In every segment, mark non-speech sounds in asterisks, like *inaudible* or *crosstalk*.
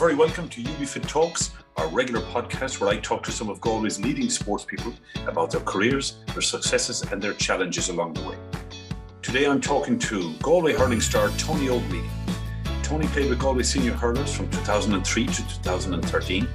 very welcome to UbiFit Talks, our regular podcast where I talk to some of Galway's leading sports people about their careers, their successes, and their challenges along the way. Today I'm talking to Galway hurling star Tony Oakley. Tony played with Galway senior hurlers from 2003 to 2013.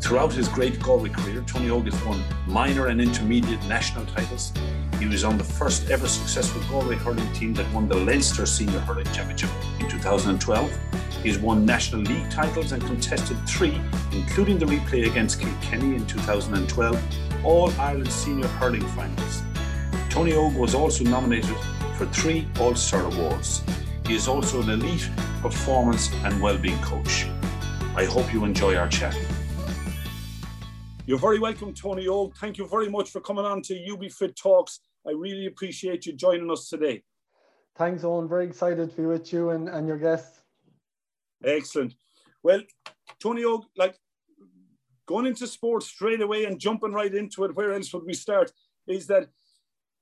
Throughout his great Galway career, Tony has won minor and intermediate national titles. He was on the first ever successful Galway hurling team that won the Leinster Senior Hurling Championship in 2012 He's won National League titles and contested three, including the replay against Kilkenny in 2012, All Ireland Senior Hurling Finals. Tony Og was also nominated for three All Star Awards. He is also an elite performance and well-being coach. I hope you enjoy our chat. You're very welcome, Tony Og. Thank you very much for coming on to UB Fit Talks. I really appreciate you joining us today. Thanks, Owen. Very excited to be with you and, and your guests. Excellent. Well, Tony Og, like going into sports straight away and jumping right into it, where else would we start? Is that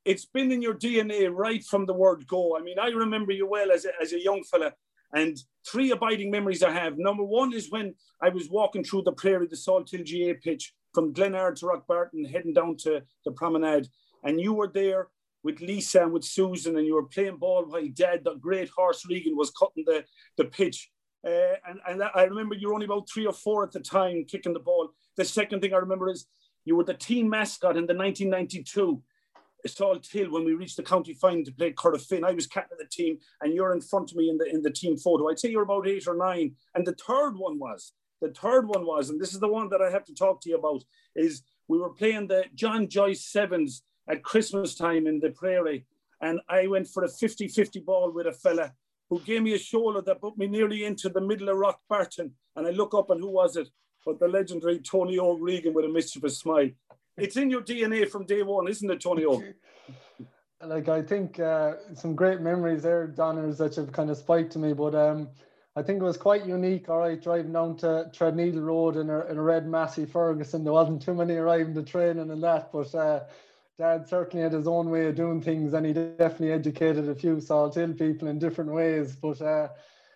it's been in your DNA right from the word go. I mean, I remember you well as a, as a young fella, and three abiding memories I have. Number one is when I was walking through the prairie, the Salthill GA pitch from Glenard to Rockbarton, heading down to the promenade, and you were there with Lisa and with Susan, and you were playing ball while Dad, the great horse Regan, was cutting the, the pitch. Uh, and, and I remember you were only about three or four at the time kicking the ball. The second thing I remember is you were the team mascot in the 1992 Salthill when we reached the county final to play Finn. I was captain of the team, and you're in front of me in the in the team photo. I'd say you're about eight or nine. And the third one was the third one was, and this is the one that I have to talk to you about, is we were playing the John Joyce Sevens at Christmas time in the Prairie, and I went for a 50-50 ball with a fella who gave me a shoulder that put me nearly into the middle of Rockbarton. And I look up and who was it? But the legendary Tony O'Regan with a mischievous smile. It's in your DNA from day one, isn't it, Tony O? *laughs* like I think uh, some great memories there, Donners, that have kind of spiked to me. But um, I think it was quite unique. All right, driving down to Threadneedle Road in a, in a red Massey Ferguson. There wasn't too many arriving to training and that, but uh, Dad certainly had his own way of doing things, and he definitely educated a few Salthill people in different ways. But uh,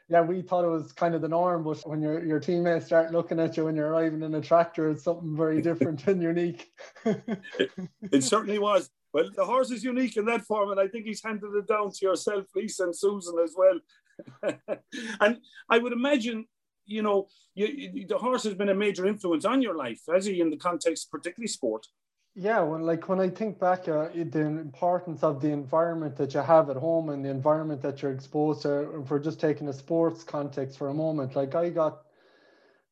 yeah, we thought it was kind of the norm. But when your your teammates start looking at you when you're arriving in a tractor, it's something very different and unique. it, it certainly was. Well, the horse is unique in that form, and I think he's handed it down to yourself, Lisa and Susan as well. *laughs* and I would imagine, you know, you, you, the horse has been a major influence on your life, has he, in the context, particularly sport? Yeah, when like when I think back, uh, the importance of the environment that you have at home and the environment that you're exposed to, for just taking a sports context for a moment, like I got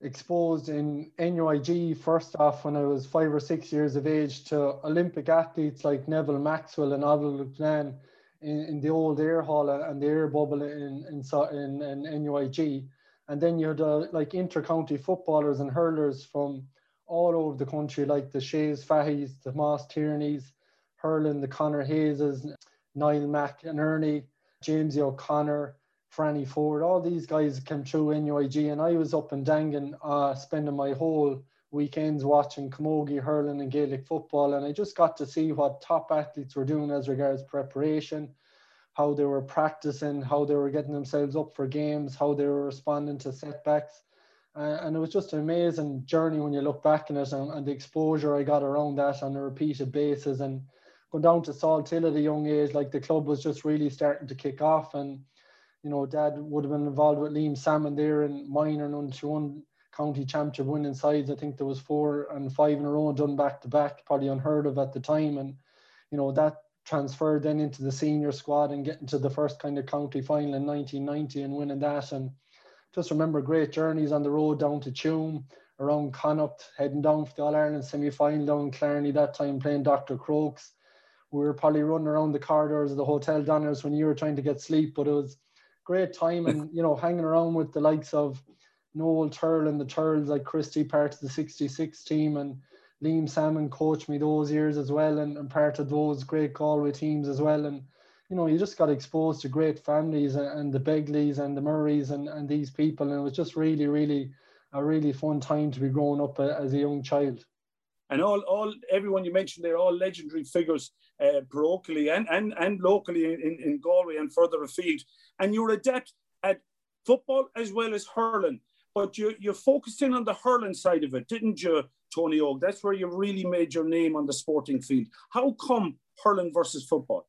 exposed in NUIG first off when I was five or six years of age to Olympic athletes like Neville Maxwell and Oliver McLean in, in the old air hall and the air bubble in in, in, in NUIG. And then you had uh, like inter-county footballers and hurlers from all over the country, like the Shays Fahys, the Moss Tierneys, Hurling, the Connor Hayeses, Niall McInerney, James O'Connor, Franny Ford, all these guys came through NUIG, and I was up in Dangan uh, spending my whole weekends watching camogie, hurling, and Gaelic football, and I just got to see what top athletes were doing as regards preparation, how they were practicing, how they were getting themselves up for games, how they were responding to setbacks. Uh, and it was just an amazing journey when you look back in it and, and, the exposure I got around that on a repeated basis and going down to Salthill at a young age, like the club was just really starting to kick off. And, you know, dad would have been involved with Liam Sammon there in minor and under one county championship winning sides. I think there was four and five in a row done back to back, probably unheard of at the time. And, you know, that transferred then into the senior squad and getting to the first kind of county final in 1990 and winning that. And, just remember great journeys on the road down to Tuam, around Connacht, heading down for the All Ireland semi final down Killarney that time, playing Dr. Crokes. We were probably running around the corridors of the Hotel Donners when you were trying to get sleep, but it was great time and, you know, hanging around with the likes of Noel Tyrrell and the Tyrrells, like Christy, part of the 66 team, and Liam Sammon coached me those years as well, and, and part of those great Galway teams as well. And you know, you just got exposed to great families and, the Begleys and the Murrays and, and these people. And it was just really, really a really fun time to be growing up as a young child. And all, all everyone you mentioned, they're all legendary figures, uh, parochially and, and, and locally in, in Galway and further afield. And you're adept at football as well as hurling. but you you focused in on the hurling side of it, didn't you, Tony Og? That's where you really made your name on the sporting field. How come hurling versus football?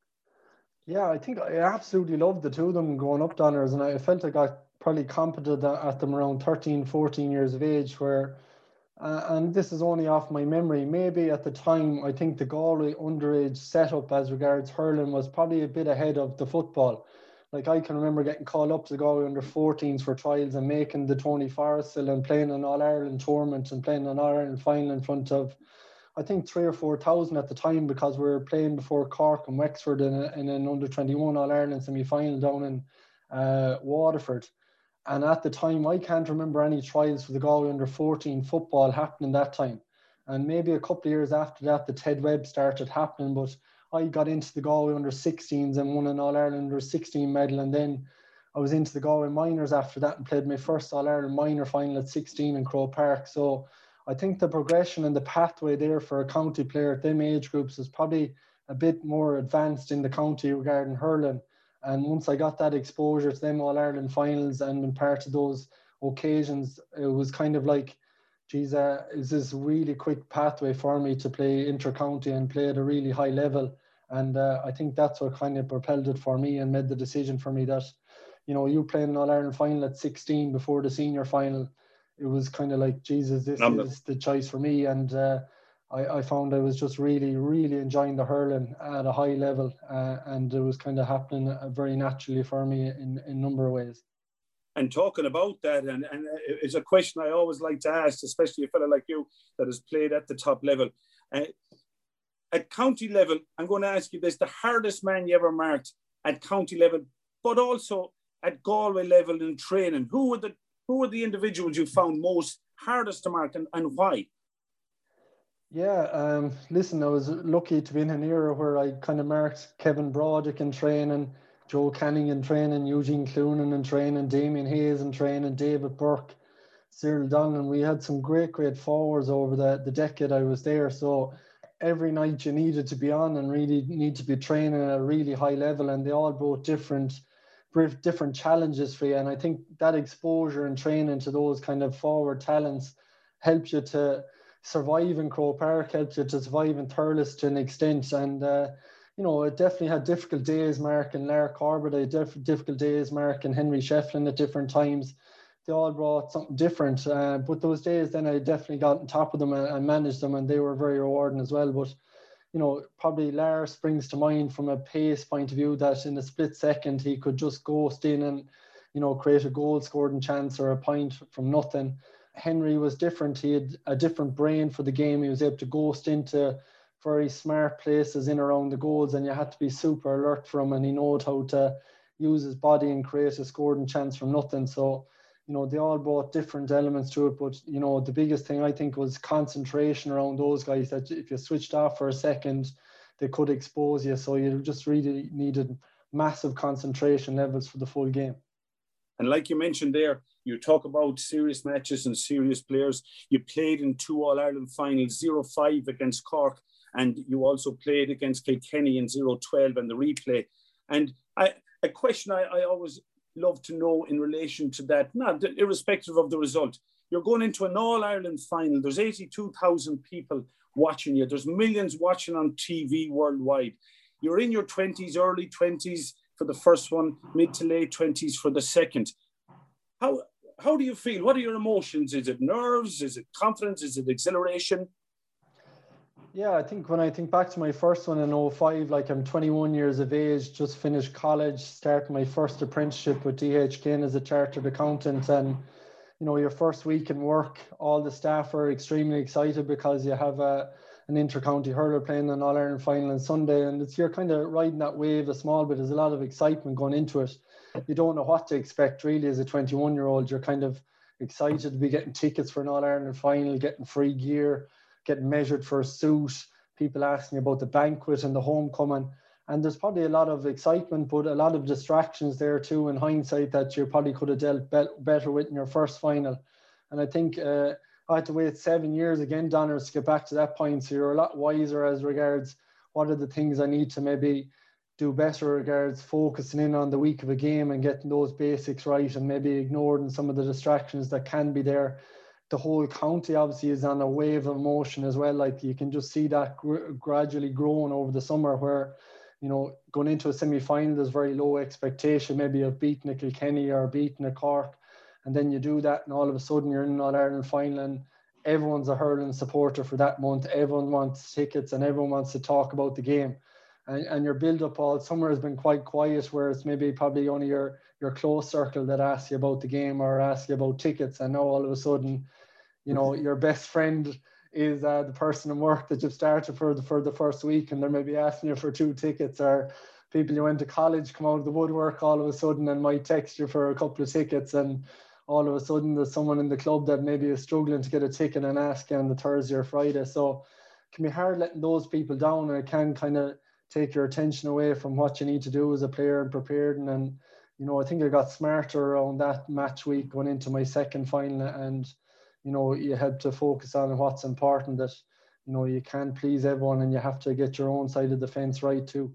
Yeah, I think I absolutely loved the two of them growing up, Donners, and I felt I got probably competent at them around 13, 14 years of age, where uh, and this is only off my memory. Maybe at the time, I think the Galway underage setup as regards hurling was probably a bit ahead of the football. Like I can remember getting called up to Galway under 14s for trials and making the Tony Forristal and playing an All Ireland tournament and playing an All Ireland final in front of, I think three or four thousand at the time because we were playing before Cork and Wexford in, a, in an under 21 All Ireland semi final down in uh, Waterford. And at the time, I can't remember any trials for the Galway under 14 football happening that time. And maybe a couple of years after that, the Ted Webb started happening. But I got into the Galway under 16s and won an All Ireland under 16 medal. And then I was into the Galway minors after that and played my first All Ireland minor final at 16 in Croke Park. So I think the progression and the pathway there for a county player at them age groups is probably a bit more advanced in the county regarding hurling. And once I got that exposure to them All Ireland finals and been part of those occasions, it was kind of like, geez, uh, is this really quick pathway for me to play inter-county and play at a really high level? And uh, I think that's what kind of propelled it for me and made the decision for me that, you know, you playing an All Ireland final at 16 before the senior final, it was kind of like, Jesus, this Number. is the choice for me. And uh, I, I found I was just really, really enjoying the hurling at a high level, uh, and it was kind of happening uh, very naturally for me in, in a number of ways. And talking about that, and, and it's a question I always like to ask, especially a fellow like you that has played at the top level. Uh, at county level, I'm going to ask you this the hardest man you ever marked at county level, but also at Galway level in training. Who were the who were the individuals you found most hardest to mark and, and why? Yeah, um, listen, I was lucky to be in an era where I kind of marked Kevin Broderick in training, Joe Canning in training, Eugene Cloonan in training, Damien Hayes in training, David Burke, Cyril Donnellan. We had some great, great forwards over the, the decade I was there. So every night you needed to be on and really need to be training at a really high level, and they all brought different different challenges for you. And I think that exposure and training to those kind of forward talents helped you to survive in Croke Park, helps you to survive in Thurles to an extent. And, uh, you know, it definitely had difficult days, Mark and Lara Corbett, had diff- difficult days, Mark and Henry Shefflin at different times. They all brought something different. Uh, but those days, then I definitely got on top of them and, and managed them, and they were very rewarding as well. But you know, probably Lars springs to mind from a pace point of view that in a split second he could just ghost in and, you know, create a goal scoring chance or a point from nothing. Henry was different. He had a different brain for the game. He was able to ghost into very smart places in around the goals, and you had to be super alert for him. And he knowed how to use his body and create a scoring chance from nothing. So, you know, they all brought different elements to it. But, you know, the biggest thing I think was concentration around those guys that if you switched off for a second, they could expose you. So you just really needed massive concentration levels for the full game. And like you mentioned there, you talk about serious matches and serious players. You played in two All Ireland finals, 0 5 against Cork, and you also played against Kilkenny in 0 12 and the replay. And I, a question I, I always love to know in relation to that, not irrespective of the result, you're going into an All Ireland final. There's 82,000 people watching you, there's millions watching on TV worldwide. You're in your 20s, early 20s for the first one, mid to late 20s for the second. How, how do you feel? What are your emotions? Is it nerves? Is it confidence? Is it exhilaration? Yeah, I think when I think back to my first one in 05, like I'm 21 years of age, just finished college, start my first apprenticeship with DHKN as a chartered accountant. And, you know, your first week in work, all the staff are extremely excited because you have a, an inter-county hurler playing an All-Ireland final on Sunday. And it's you're kind of riding that wave a small bit. There's a lot of excitement going into it you don't know what to expect really as a 21 year old. You're kind of excited to be getting tickets for an All Ireland final, getting free gear, getting measured for a suit, people asking about the banquet and the homecoming. And there's probably a lot of excitement, but a lot of distractions there too in hindsight that you probably could have dealt be- better with in your first final. And I think uh, I had to wait seven years again, Donners, to get back to that point. So you're a lot wiser as regards what are the things I need to maybe do better regards focusing in on the week of a game and getting those basics right and maybe ignoring some of the distractions that can be there. The whole county obviously is on a wave of emotion as well. Like you can just see that gr- gradually growing over the summer where, you know, going into a semi final, there's very low expectation, maybe of beating a Kilkenny or beating a Cork. And then you do that, and all of a sudden you're in an All Ireland final, and everyone's a hurling supporter for that month. Everyone wants tickets and everyone wants to talk about the game. And, and your build up all summer has been quite quiet, where it's maybe probably only your, your close circle that asks you about the game or asks you about tickets. And now all of a sudden, you know, your best friend is uh, the person in work that you've started for the, for the first week and they're maybe asking you for two tickets or people you went to college come out of the woodwork all of a sudden and might text you for a couple of tickets and all of a sudden there's someone in the club that maybe is struggling to get a ticket and ask on the Thursday or Friday. So it can be hard letting those people down and it can kind of take your attention away from what you need to do as a player and prepared. And, you know, I think I got smarter around that match week going into my second final and, you know, you had to focus on what's important that, you know, you can't please everyone and you have to get your own side of the fence right too.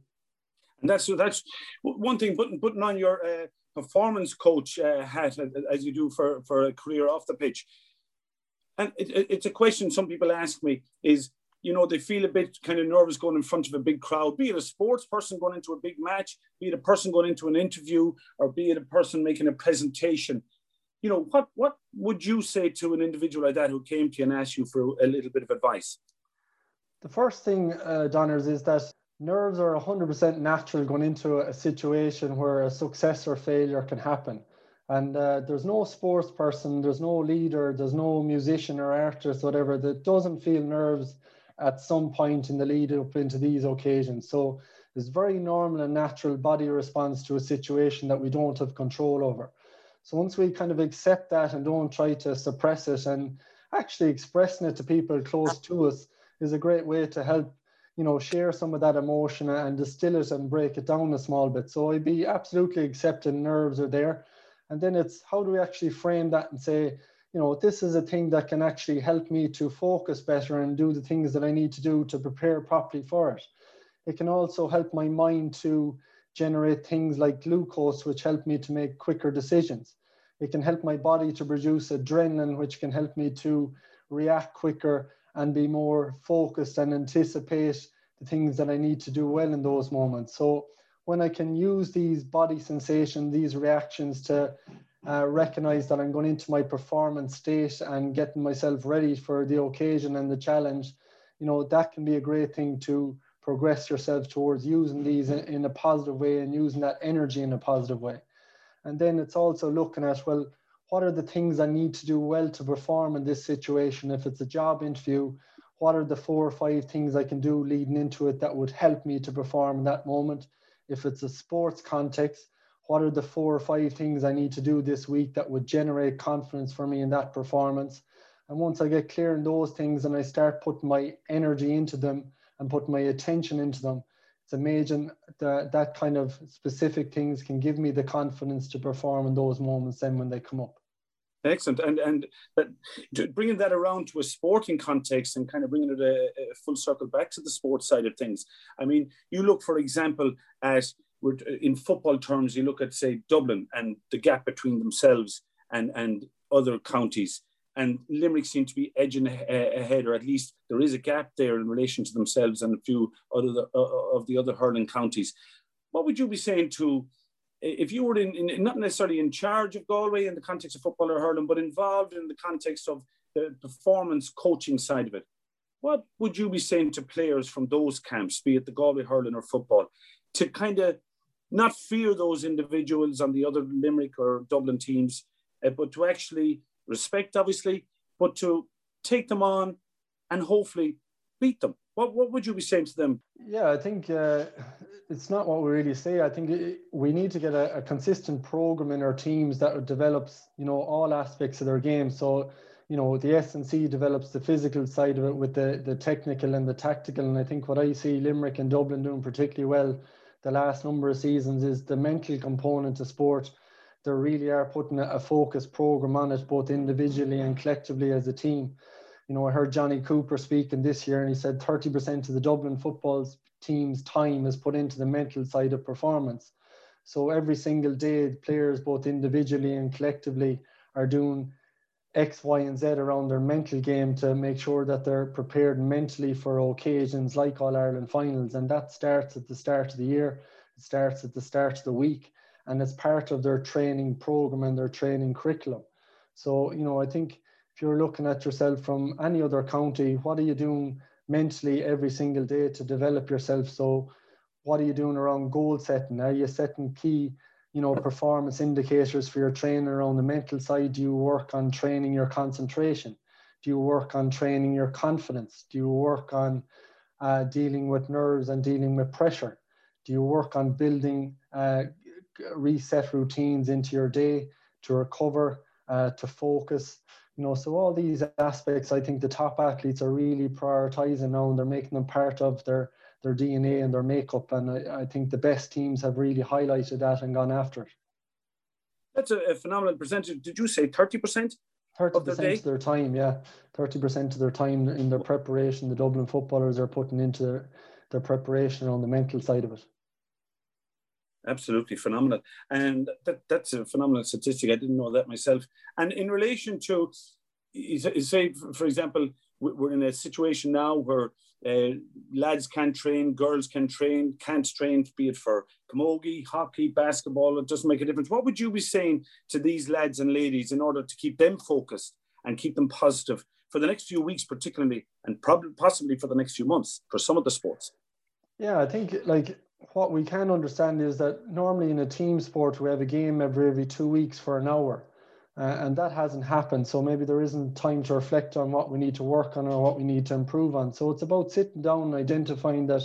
And that's that's one thing. Putting putting on your uh, performance coach uh, hat as you do for, for a career off the pitch. And it, it, it's a question some people ask me is, you know, they feel a bit kind of nervous going in front of a big crowd, be it a sports person going into a big match, be it a person going into an interview, or be it a person making a presentation. You know, what, what would you say to an individual like that who came to you and asked you for a little bit of advice? The first thing, uh, Donners, is that nerves are 100% natural going into a situation where a success or failure can happen. And uh, there's no sports person, there's no leader, there's no musician or artist, whatever, that doesn't feel nerves at some point in the lead up into these occasions. So it's very normal and natural body response to a situation that we don't have control over. So once we kind of accept that and don't try to suppress it and actually expressing it to people close to us is a great way to help you know, share some of that emotion and distill it and break it down a small bit. So I'd be absolutely accepting nerves are there. And then it's how do we actually frame that and say, you know, this is a thing that can actually help me to focus better and do the things that I need to do to prepare properly for it. It can also help my mind to generate things like glucose, which help me to make quicker decisions. It can help my body to produce adrenaline, which can help me to react quicker and be more focused and anticipate the things that I need to do well in those moments. So when I can use these body sensations, these reactions to uh, recognize that I'm going into my performance state and getting myself ready for the occasion and the challenge, you know, that can be a great thing to progress yourself towards using these in, in a positive way and using that energy in a positive way. And then it's also looking at, well, what are the things I need to do well to perform in this situation? If it's a job interview, what are the four or five things I can do leading into it that would help me to perform in that moment? If it's a sports context, what are the four or five things I need to do this week that would generate confidence for me in that performance? And once I get clear in those things and I start putting my energy into them and put my attention into them, it's amazing that that kind of specific things can give me the confidence to perform in those moments then when they come up. Excellent, and and bringing that around to a sporting context and kind of bringing it a, a, full circle back to the sports side of things. I mean, you look, for example, at uh, in football terms, you look at say Dublin and the gap between themselves and and other counties and Limerick seem to be edging ahead, or at least there is a gap there in relation to themselves and a few other uh, of the other hurling counties. What would you be saying to, if you were in, in, not necessarily in charge of Galway in the context of football or hurling, but involved in the context of the performance coaching side of it? What would you be saying to players from those camps, be it the Galway hurling or football, to kind of not fear those individuals on the other Limerick or Dublin teams, uh, but to actually respect, obviously, but to take them on and hopefully beat them. What, what would you be saying to them? Yeah, I think uh, it's not what we really say. I think it, we need to get a, a, consistent program in our teams that develops, you know, all aspects of their game. So, you know, the S&C develops the physical side of it with the, the technical and the tactical. And I think what I see Limerick and Dublin doing particularly well the last number of seasons is the mental component of sport they really are putting a, a focused program on it, both individually and collectively as a team. you know, I heard Johnny Cooper speaking this year, and he said 30% of the Dublin football team's time is put into the mental side of performance. So every single day, players, both individually and collectively, are doing X, Y, and Z around their mental game to make sure that they're prepared mentally for occasions like All Ireland finals. And that starts at the start of the year, it starts at the start of the week, and it's part of their training program and their training curriculum. So, you know, I think if you're looking at yourself from any other county, what are you doing mentally every single day to develop yourself? So, what are you doing around goal setting? Are you setting key, you know, performance indicators for your training around the mental side? Do you work on training your concentration? Do you work on training your confidence? Do you work on uh, dealing with nerves and dealing with pressure? Do you work on building uh, reset routines into your day to recover, uh, to focus? you know. So all these aspects i think the top athletes are really prioritizing now and they're making them part of their their dna and their makeup. And i, I think the best teams have really highlighted that and gone after it. That's a, a phenomenal percentage. Did you say 30% 30% of their, of their time yeah. 30% of their time in their preparation. The dublin footballers are putting into their, their preparation on the mental side of it absolutely phenomenal. And that, that's a phenomenal statistic. I didn't know that myself. And in relation to, say, for example, we're in a situation now where uh, lads can train, girls can train, can't train, be it for camogie, hockey, basketball, it doesn't make a difference. What would you be saying to these lads and ladies in order to keep them focused and keep them positive for the next few weeks, particularly, and probably possibly for the next few months for some of the sports? Yeah, I think like what we can understand is that normally in a team sport we have a game every every two weeks for an hour uh, and that hasn't happened. So maybe there isn't time to reflect on what we need to work on or what we need to improve on. So it's about sitting down and identifying that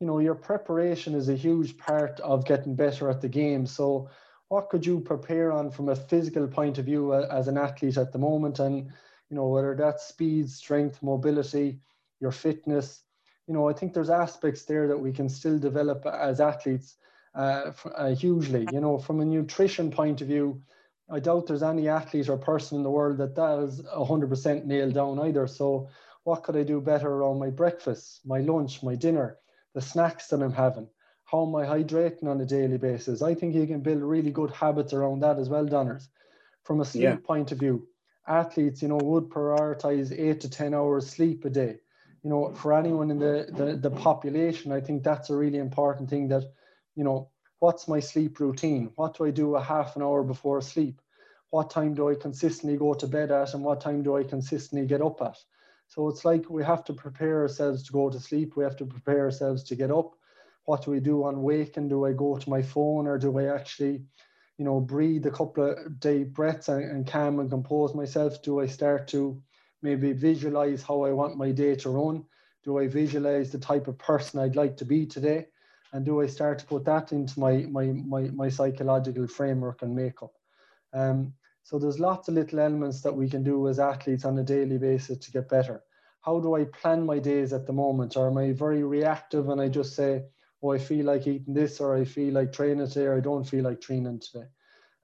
you know your preparation is a huge part of getting better at the game. So what could you prepare on from a physical point of view uh, as an athlete at the moment? And you know whether that's speed strength mobility your fitness you know, I think there's aspects there that we can still develop as athletes uh, uh, hugely. You know, from a nutrition point of view, I doubt there's any athlete or person in the world that that is 100% nailed down either. So, what could I do better around my breakfast, my lunch, my dinner, the snacks that I'm having? How am I hydrating on a daily basis? I think you can build really good habits around that as well, Donners. From a sleep yeah. point of view, athletes, you know, would prioritize eight to 10 hours sleep a day you know, for anyone in the, the, the population, I think that's a really important thing that, you know, what's my sleep routine? What do I do a half an hour before sleep? What time do I consistently go to bed at and what time do I consistently get up at? So it's like we have to prepare ourselves to go to sleep. We have to prepare ourselves to get up. What do we do on waking? Do I go to my phone or do I actually, you know, breathe a couple of deep breaths and, and calm and compose myself? Do I start to maybe visualize how I want my day to run? Do I visualize the type of person I'd like to be today? And do I start to put that into my my my, my psychological framework and makeup? Um, so there's lots of little elements that we can do as athletes on a daily basis to get better. How do I plan my days at the moment? Or am I very reactive and I just say, oh, I feel like eating this or I feel like training today or I don't feel like training today?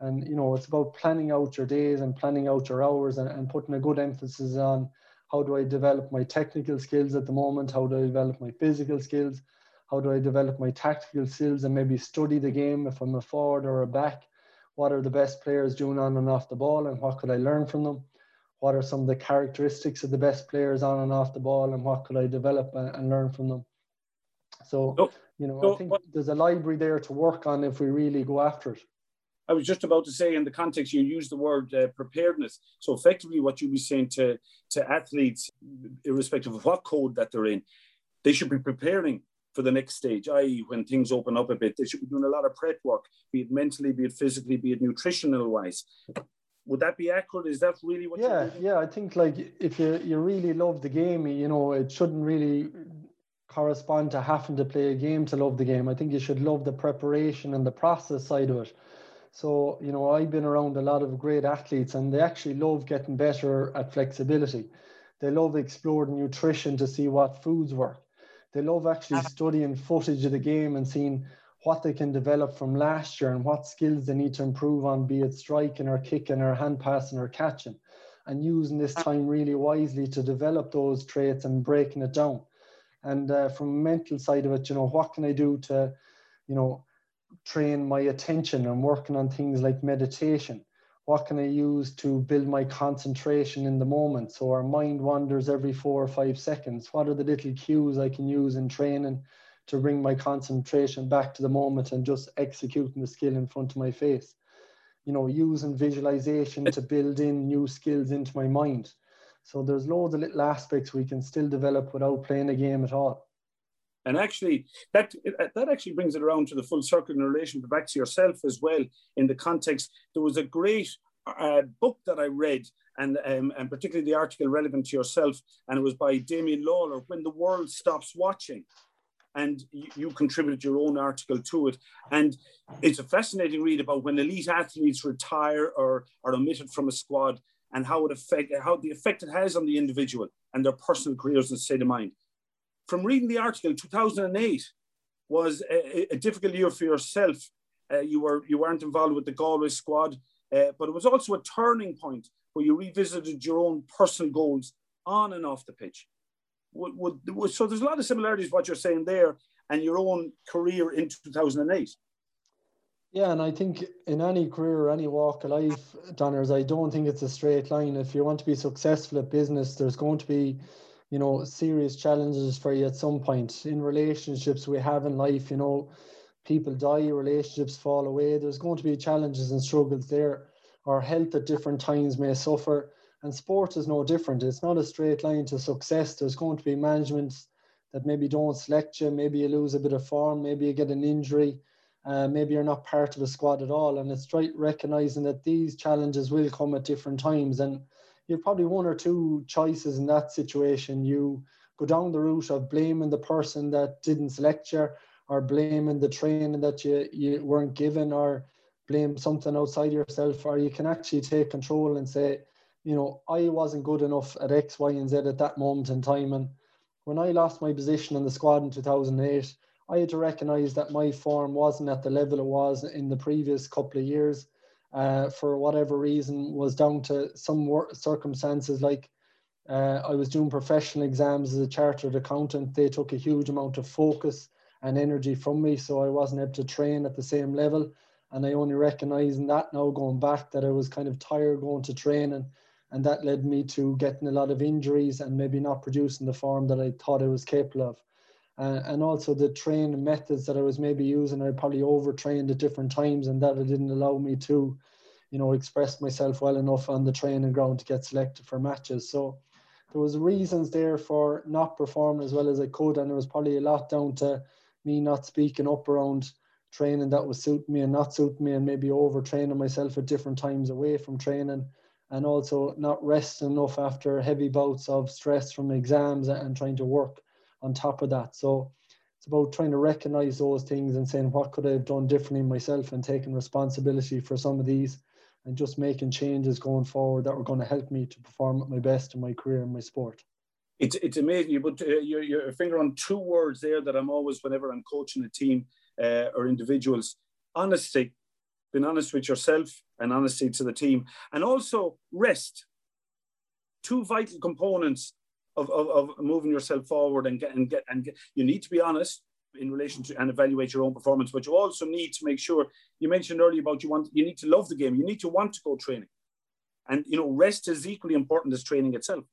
And you know, it's about planning out your days and planning out your hours and, and putting a good emphasis on how do I develop my technical skills at the moment? How do I develop my physical skills? How do I develop my tactical skills and maybe study the game if I'm a forward or a back? What are the best players doing on and off the ball and what could I learn from them? What are some of the characteristics of the best players on and off the ball and what could I develop and, learn from them? So, oh, you know, I think there's a library there to work on if we really go after it. I was just about to say, in the context, you use the word uh, preparedness. So, effectively, what you'd be saying to, to athletes, irrespective of what code that they're in, they should be preparing for the next stage, i.e., when things open up a bit, they should be doing a lot of prep work, be it mentally, be it physically, be it nutritional wise. Would that be accurate? Is that really what? Yeah, yeah. I think like if you you really love the game, you know, it shouldn't really correspond to having to play a game to love the game. I think you should love the preparation and the process side of it. So, you know, I've been around a lot of great athletes and they actually love getting better at flexibility. They love exploring nutrition to see what foods work. They love actually studying footage of the game and seeing what they can develop from last year and what skills they need to improve on, be it striking or kicking or hand passing or catching. and using this time really wisely to develop those traits and breaking it down. And uh, from a mental side of it, you know, what can I do to, you know, train my attention and working on things like meditation? What can I use to build my concentration in the moment? So our mind wanders every four or five seconds. What are the little cues I can use in training to bring my concentration back to the moment and just executing the skill in front of my face? You know, using visualization to build in new skills into my mind. So there's loads of little aspects we can still develop without playing a game at all. And actually, that that actually brings it around to the full circle in relation to back to yourself as well. In the context, there was a great uh, book that I read, and um, and particularly the article relevant to yourself, and it was by Damian Lawlor, When the world stops watching, and you, you, contributed your own article to it. And it's a fascinating read about when elite athletes retire or are omitted from a squad and how it affect how the effect it has on the individual and their personal careers and state of mind. From reading the article, 2008 was a, a difficult year for yourself. Uh, you were you weren't involved with the Galway squad, uh, but it was also a turning point where you revisited your own personal goals on and off the pitch. Would, would, so there's a lot of similarities what you're saying there and your own career in 2008. Yeah, and I think in any career or any walk of life, Donners, I don't think it's a straight line. If you want to be successful at business, there's going to be, you know, serious challenges for you at some point. In relationships we have in life, you know, people die, relationships fall away. There's going to be challenges and struggles there. Our health at different times may suffer, and sport is no different. It's not a straight line to success. There's going to be management that maybe don't select you, maybe you lose a bit of form, maybe you get an injury uh, maybe you're not part of a squad at all. And it's right recognizing that these challenges will come at different times. And you've probably one or two choices in that situation. You go down the route of blaming the person that didn't select you, or blaming the training that you, you weren't given, or blame something outside yourself, or you can actually take control and say, you know, I wasn't good enough at X, Y, and Z at that moment in time. And when I lost my position in the squad in 2008, I had to recognise that my form wasn't at the level it was in the previous couple of years. Uh, for whatever reason, was down to some circumstances like uh, I was doing professional exams as a chartered accountant. They took a huge amount of focus and energy from me, so I wasn't able to train at the same level. And I only recognising that now going back that I was kind of tired going to training, and that led me to getting a lot of injuries and maybe not producing the form that I thought I was capable of uh, and also the training methods that I was maybe using, I probably overtrained at different times, and that it didn't allow me to, you know, express myself well enough on the training ground to get selected for matches. So there was reasons there for not performing as well as I could, and it was probably a lot down to me not speaking up around training that was suiting me and not suiting me, and maybe overtraining myself at different times away from training, and also not resting enough after heavy bouts of stress from exams and trying to work on top of that. So it's about trying to recognize those things and saying what could I have done differently myself and taking responsibility for some of these and just making changes going forward that were going to help me to perform at my best in my career and my sport. It's, it's amazing. You put uh, your, your finger on two words there that I'm always, whenever I'm coaching a team uh, or individuals, honesty, being honest with yourself and honesty to the team, and also rest. Two vital components of, of, of moving yourself forward and get and get and get, you need to be honest in relation to and evaluate your own performance, but you also need to make sure you mentioned earlier about you want you need to love the game, you need to want to go training. And you know, rest is equally important as training itself.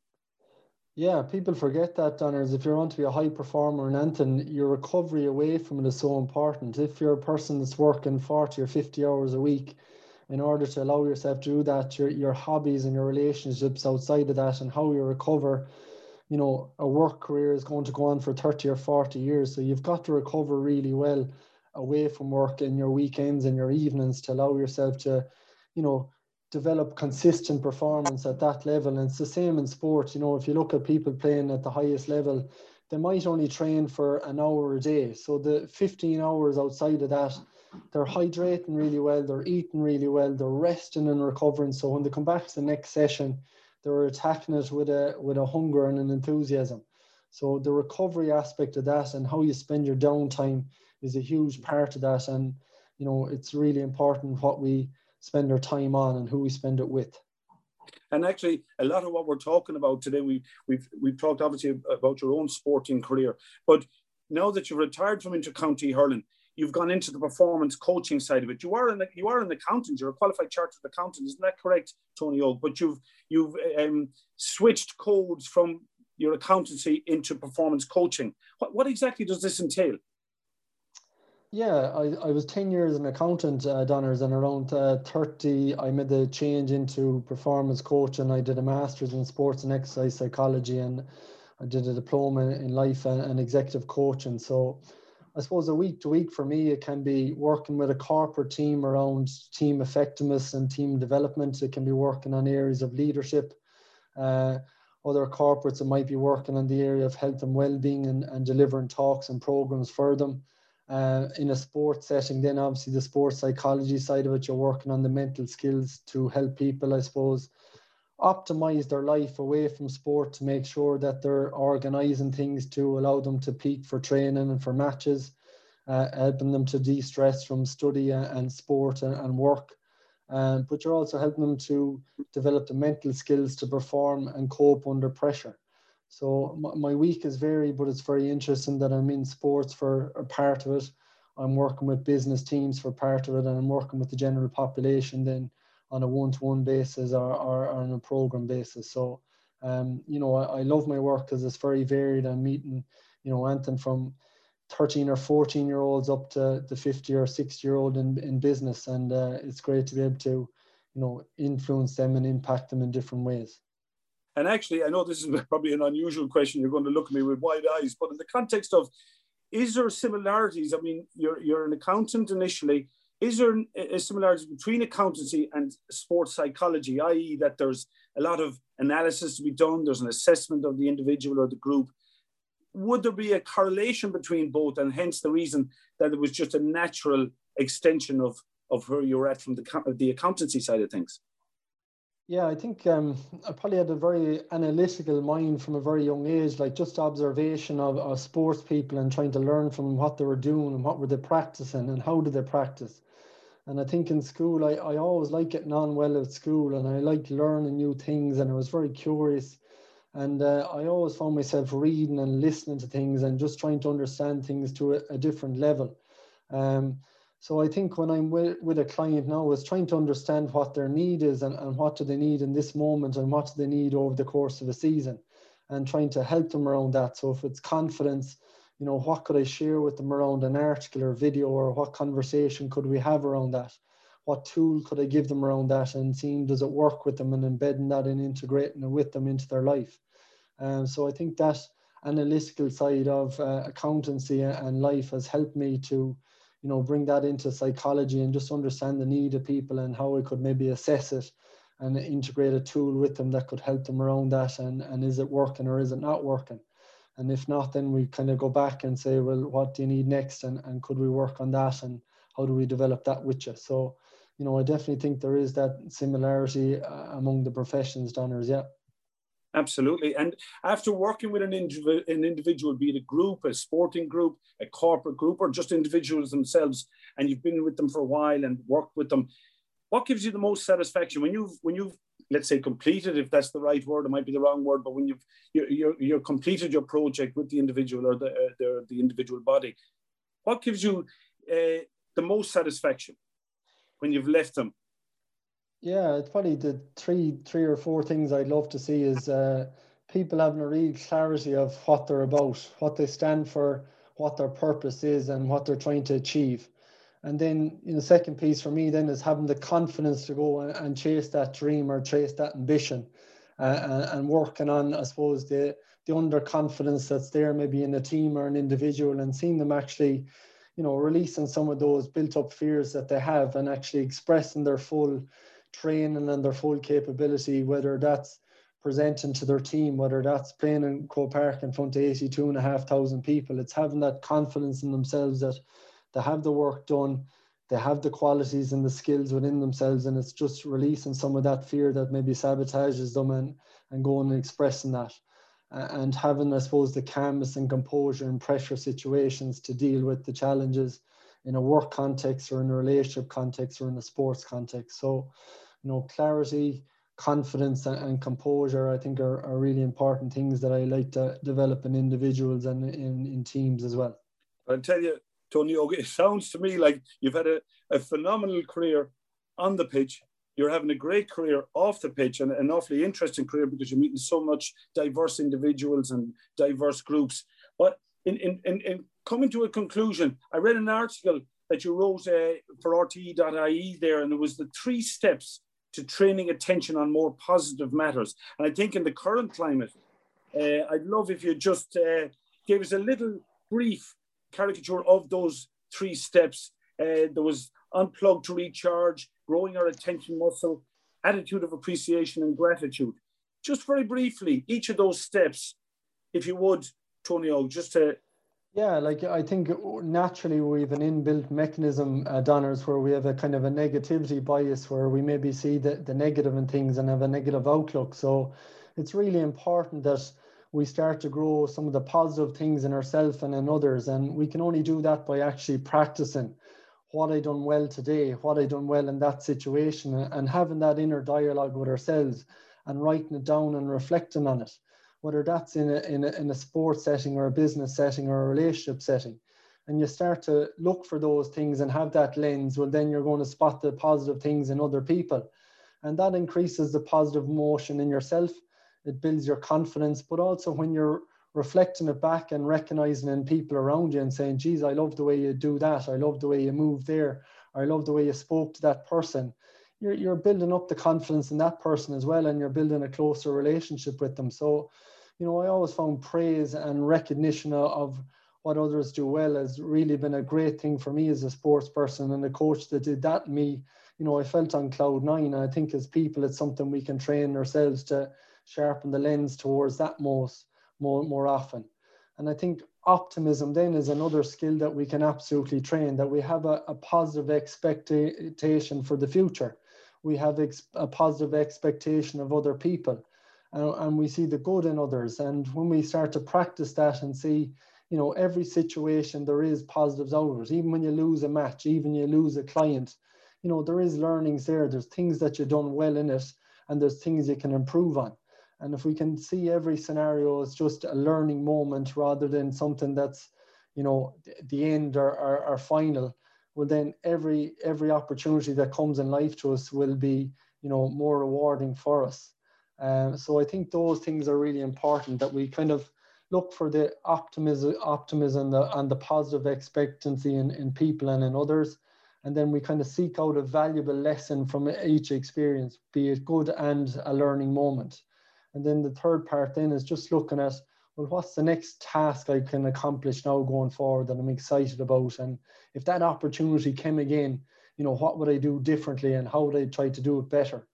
Yeah, people forget that, Donners. If you want to be a high performer in anything, your recovery away from it is so important. If you're a person that's working 40 or 50 hours a week, in order to allow yourself to do that, your, your hobbies and your relationships outside of that and how you recover you know, a work career is going to go on for 30 or 40 years. So you've got to recover really well away from work in your weekends and your evenings to allow yourself to, you know, develop consistent performance at that level. And it's the same in sport. You know, if you look at people playing at the highest level, they might only train for an hour a day. So the 15 hours outside of that, they're hydrating really well, they're eating really well, they're resting and recovering. So when they come back to the next session, they were attacking it with a with a hunger and an enthusiasm. So the recovery aspect of that and how you spend your downtime is a huge part of that. And you know, it's really important what we spend our time on and who we spend it with. And actually, a lot of what we're talking about today, we, we've we've talked obviously about your own sporting career, but now that you've retired from intercounty hurling, you've gone into the performance coaching side of it. You are an you are an accountant. You're a qualified chartered accountant, isn't that correct, Tony Og? But you've you've um, switched codes from your accountancy into performance coaching. What, what exactly does this entail? Yeah, I, I was 10 years an accountant, uh, Donners, and around uh, 30, I made the change into performance coaching. I did a master's in sports and exercise psychology, and I did a diploma in life and, and executive coaching. So I suppose a week to week for me, it can be working with a corporate team around team effectiveness and team development. It can be working on areas of leadership. Uh, other corporates, it might be working on the area of health and well-being and, and delivering talks and programs for them. Uh, in a sports setting, then obviously the sports psychology side of it, you're working on the mental skills to help people, I suppose, optimize their life away from sport to make sure that they're organizing things to allow them to peak for training and for matches, uh, helping them to de-stress from study and, sport and, and work. Um, but you're also helping them to develop the mental skills to perform and cope under pressure. So my week is varied, but it's very interesting that I'm in sports for a part of it. I'm working with business teams for part of it, and I'm working with the general population then on a one-to-one basis or, or, or on a program basis. So, um, you know, I, I love my work because it's very varied. I'm meeting, you know, anything from 13 or 14 year olds up to the 50 or 60 year old in, in business. And uh, it's great to be able to, you know, influence them and impact them in different ways. And actually, I know this is *laughs* probably an unusual question. You're going to look at me with wide eyes, but in the context of, is there similarities? I mean, you're, you're an accountant initially. Is there a similarity between accountancy and sports psychology, i.e., that there's a lot of analysis to be done, there's an assessment of the individual or the group, would there be a correlation between both and hence the reason that it was just a natural extension of of where you're at from the the accountancy side of things yeah i think um, i probably had a very analytical mind from a very young age like just observation of, of sports people and trying to learn from what they were doing and what were they practicing and how did they practice and I think in school, I, I always like getting on well at school and I like learning new things and I was very curious and uh, I always found myself reading and listening to things and just trying to understand things to a, a different level. Um, so I think when I'm with, with a client now is trying to understand what their need is and, and what do they need in this moment and what do they need over the course of a season and trying to help them around that. So if it's confidence, you know, what could I share with them around an article or video or what conversation could we have around that? what tool could I give them around that and seeing does it work with them and embedding that and integrating it with them into their life. Um, so I think that analytical side of uh, accountancy and life has helped me to, you know, bring that into psychology and just understand the need of people and how I could maybe assess it and integrate a tool with them that could help them around that and, and is it working or is it not working? And if not, then we kind of go back and say, well, what do you need next? And, and could we work on that? And how do we develop that with you? So you know, I definitely think there is that similarity uh, among the professions, Donners. Yeah. Absolutely. And after working with an, indiv- an individual, be it a group, a sporting group, a corporate group, or just individuals themselves, and you've been with them for a while and worked with them, what gives you the most satisfaction when you've when you've let's say completed, if that's the right word, it might be the wrong word, but when you've you you you completed your project with the individual or the uh, the, the individual body, what gives you uh, the most satisfaction? when you've left them? Yeah, it's probably the three, three or four things I'd love to see is uh, people having a real clarity of what they're about, what they stand for, what their purpose is, and what they're trying to achieve. And then, you know, second piece for me then is having the confidence to go and, and chase that dream or chase that ambition, uh, and, and working on, I suppose, the the underconfidence that's there maybe in a team or an individual, and seeing them actually you know, releasing some of those built up fears that they have and actually expressing their full training and their full capability, whether that's presenting to their team, whether that's playing in Croke Park in front of 82 and a half thousand people. It's having that confidence in themselves that they have the work done, they have the qualities and the skills within themselves, and it's just releasing some of that fear that maybe sabotages them and, and going and expressing that and having, I suppose, the calmness and composure in pressure situations to deal with the challenges in a work context or in a relationship context or in a sports context. So, you know, clarity, confidence and, composure, I think, are, are really important things that I like to develop in individuals and in, in teams as well. I'll tell you, Tony, it sounds to me like you've had a, a phenomenal career on the pitch. You're having a great career off the pitch and an awfully interesting career because you're meeting so much diverse individuals and diverse groups. But in, in, in, in coming to a conclusion, I read an article that you wrote uh, for RTE.ie there, and it was the three steps to training attention on more positive matters. And I think in the current climate, uh, I'd love if you just uh, gave us a little brief caricature of those three steps. Uh, there was unplug to recharge, growing our attention muscle, attitude of appreciation and gratitude. Just very briefly, each of those steps, if you would, Tonio, just to yeah, like I think naturally we have an inbuilt mechanism, uh, Donners, where we have a kind of a negativity bias where we maybe see the, the negative in things and have a negative outlook. So it's really important that we start to grow some of the positive things in ourselves and in others. And we can only do that by actually practicing what I done well today, what I done well in that situation, and having that inner dialogue with ourselves and writing it down and reflecting on it whether that's in a, in a, in a sports setting or a business setting or a relationship setting. And you start to look for those things and have that lens, well, then you're going to spot the positive things in other people. And that increases the positive emotion in yourself. It builds your confidence, but also when you're reflecting it back and recognizing in people around you and saying, geez, I love the way you do that. I love the way you move there. I love the way you spoke to that person. You're, you're building up the confidence in that person as well, and you're building a closer relationship with them. So you know, I always found praise and recognition of what others do well has really been a great thing for me as a sports person and a coach that did that me. You know, I felt on cloud nine. I think as people, it's something we can train ourselves to sharpen the lens towards that most more more often. And I think optimism then is another skill that we can absolutely train. That we have a, a positive expectation for the future. We have ex- a positive expectation of other people and, and we see the good in others. And when we start to practice that and see, you know, every situation there is positives it, even when you lose a match, even you lose a client, you know, there is learnings there. There's things that you've done well in it, and there's things you can improve on. And if we can see every scenario as just a learning moment rather than something that's, you know, the end or, or, or final, well then every every opportunity that comes in life to us will be, you know, more rewarding for us. Um, so I think those things are really important that we kind of look for the optimism, optimism the, and the positive expectancy in, in people and in others. And then we kind of seek out a valuable lesson from each experience, be it good and a learning moment. And then the third part then is just looking at, well, what's the next task I can accomplish now going forward that I'm excited about? And if that opportunity came again, you know, what would I do differently and how would I try to do it better?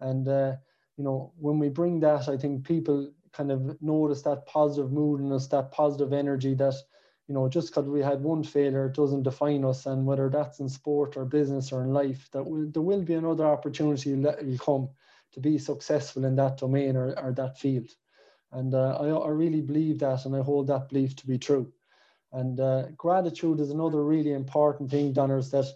And uh, you know, when we bring that, I think people kind of notice that positive mood in us, that positive energy that, you know, just because we had one failure doesn't define us. And whether that's in sport or business or in life, that will, there will be another opportunity that will come to be successful in that domain or, or that field. And uh, I, I really believe that, and I hold that belief to be true. And uh, gratitude is another really important thing, Donners, that,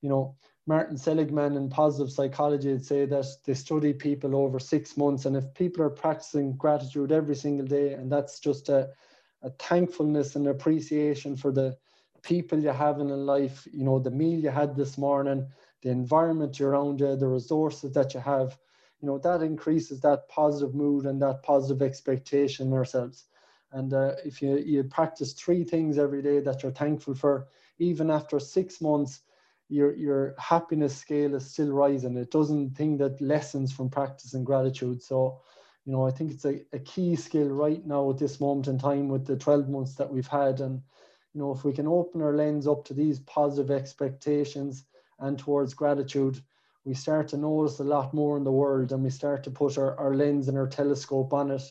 you know, Martin Seligman in positive psychology would say that they study people over six months. And if people are practicing gratitude every single day, and that's just a, a thankfulness and appreciation for the people you have in life, you know, the meal you had this morning, the environment you're around you, the resources that you have, you know, that increases that positive mood and that positive expectation ourselves. And uh, if you, you practice three things every day that you're thankful for, even after six months, your your happiness scale is still rising. It doesn't think that lessons from practicing gratitude. So, you know, I think it's a, a key skill right now at this moment in time with the 12 months that we've had. And, you know, if we can open our lens up to these positive expectations and towards gratitude, we start to notice a lot more in the world and we start to put our, our lens and our telescope on it.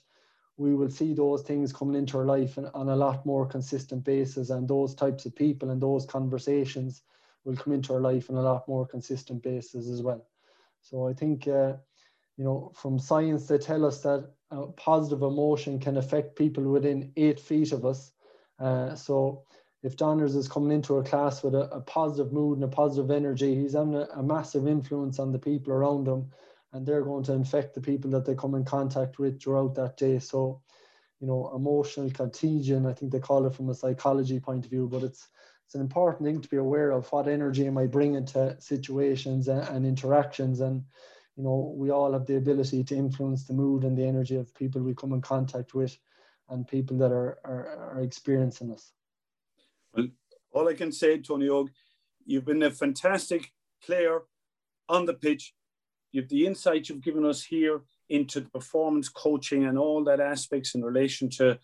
We will see those things coming into our life on, on a lot more consistent basis and those types of people and those conversations will come into our life on a lot more consistent basis as well. So I think, uh, you know, from science, they tell us that uh, positive emotion can affect people within eight feet of us. Uh, so if Donners is coming into a class with a, a, positive mood and a positive energy, he's having a, a, massive influence on the people around him. and they're going to infect the people that they come in contact with throughout that day. So, you know, emotional contagion, I think they call it from a psychology point of view, but it's it's an important thing to be aware of what energy am I bringing to situations and, and interactions and you know we all have the ability to influence the mood and the energy of people we come in contact with and people that are are, are experiencing us well all i can say tony og you've been a fantastic player on the pitch you've the insight you've given us here into the performance coaching and all that aspects in relation to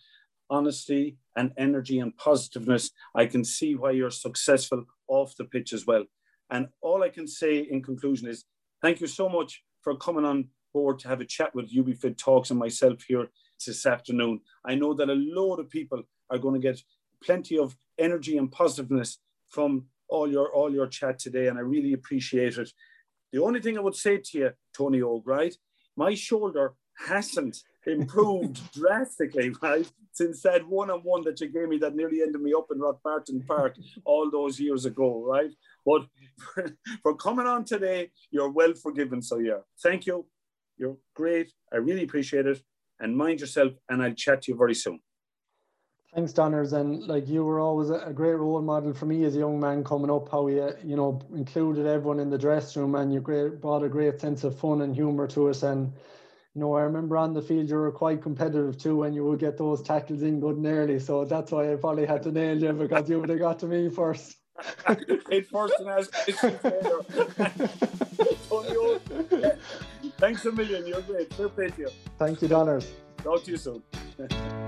honesty and energy and positiveness, I can see why you're successful off the pitch as well. And all I can say in conclusion is thank you so much for coming on board to have a chat with UBFit Talks and myself here this afternoon. I know that a load of people are going to get plenty of energy and positiveness from all your all your chat today, and I really appreciate it. The only thing I would say to you, Tony Og. My shoulder hasn't improved *laughs* drastically, right? Since that one on one that you gave me that nearly ended me up in Rockbarton Park all those years ago, right? But for, *laughs* for coming on today, you're well forgiven. So, yeah, thank you. You're great. I really appreciate it. And mind yourself, and I'll chat to you very soon. Thanks, Donners. And like you were always a great role model for me as a young man coming up, how you, uh, you know, included everyone in the dressing room and you great, brought a great sense of fun and humor to us. And you know, I remember on the field you were quite competitive too when you would get those tackles in good and early. So that's why I probably had to nail you because you would have got to me first. it first and as Thanks a million. You're great. Fair play to you. Thank you, Donners. Talk to you soon. *laughs*